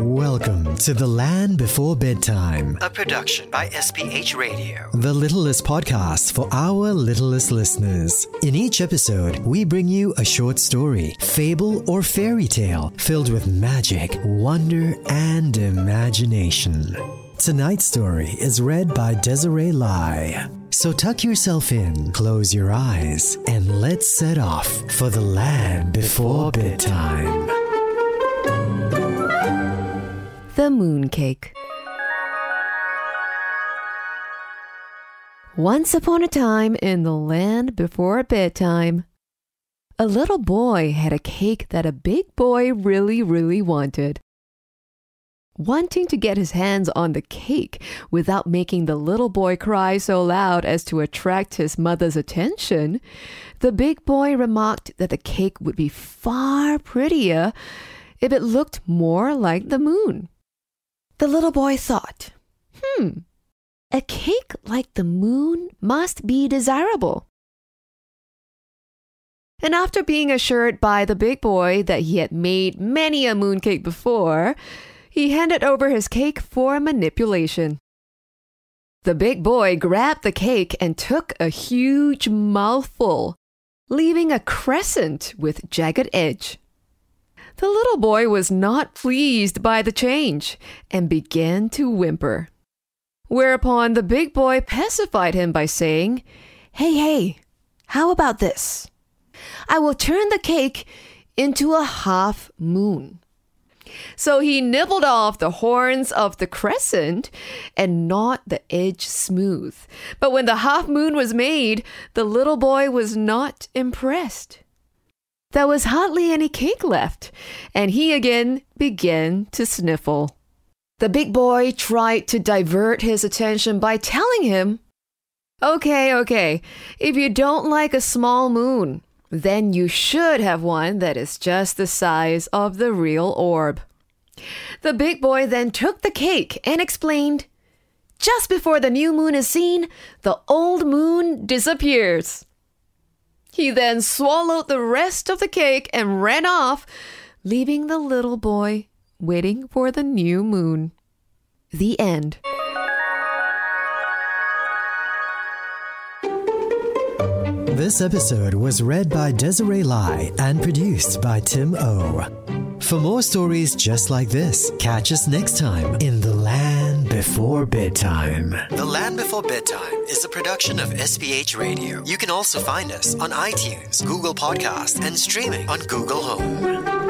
Welcome to The Land Before Bedtime, a production by SPH Radio, the littlest podcast for our littlest listeners. In each episode, we bring you a short story, fable, or fairy tale filled with magic, wonder, and imagination. Tonight's story is read by Desiree Lai. So tuck yourself in, close your eyes, and let's set off for the land before bedtime. The Mooncake. Once upon a time in the land before bedtime, a little boy had a cake that a big boy really, really wanted. Wanting to get his hands on the cake without making the little boy cry so loud as to attract his mother's attention, the big boy remarked that the cake would be far prettier if it looked more like the moon. The little boy thought, hmm, a cake like the moon must be desirable. And after being assured by the big boy that he had made many a mooncake before, he handed over his cake for manipulation. The big boy grabbed the cake and took a huge mouthful, leaving a crescent with jagged edge. The little boy was not pleased by the change and began to whimper. Whereupon the big boy pacified him by saying, Hey, hey, how about this? I will turn the cake into a half moon. So he nibbled off the horns of the crescent and gnawed the edge smooth. But when the half moon was made, the little boy was not impressed. There was hardly any cake left, and he again began to sniffle. The big boy tried to divert his attention by telling him, Okay, okay, if you don't like a small moon, then you should have one that is just the size of the real orb. The big boy then took the cake and explained, Just before the new moon is seen, the old moon disappears. He then swallowed the rest of the cake and ran off, leaving the little boy waiting for the new moon. The end. This episode was read by Desiree Lai and produced by Tim O. For more stories just like this, catch us next time in The Land Before Bedtime. The Land Before Bedtime is a production of SPH Radio. You can also find us on iTunes, Google Podcast, and streaming on Google Home.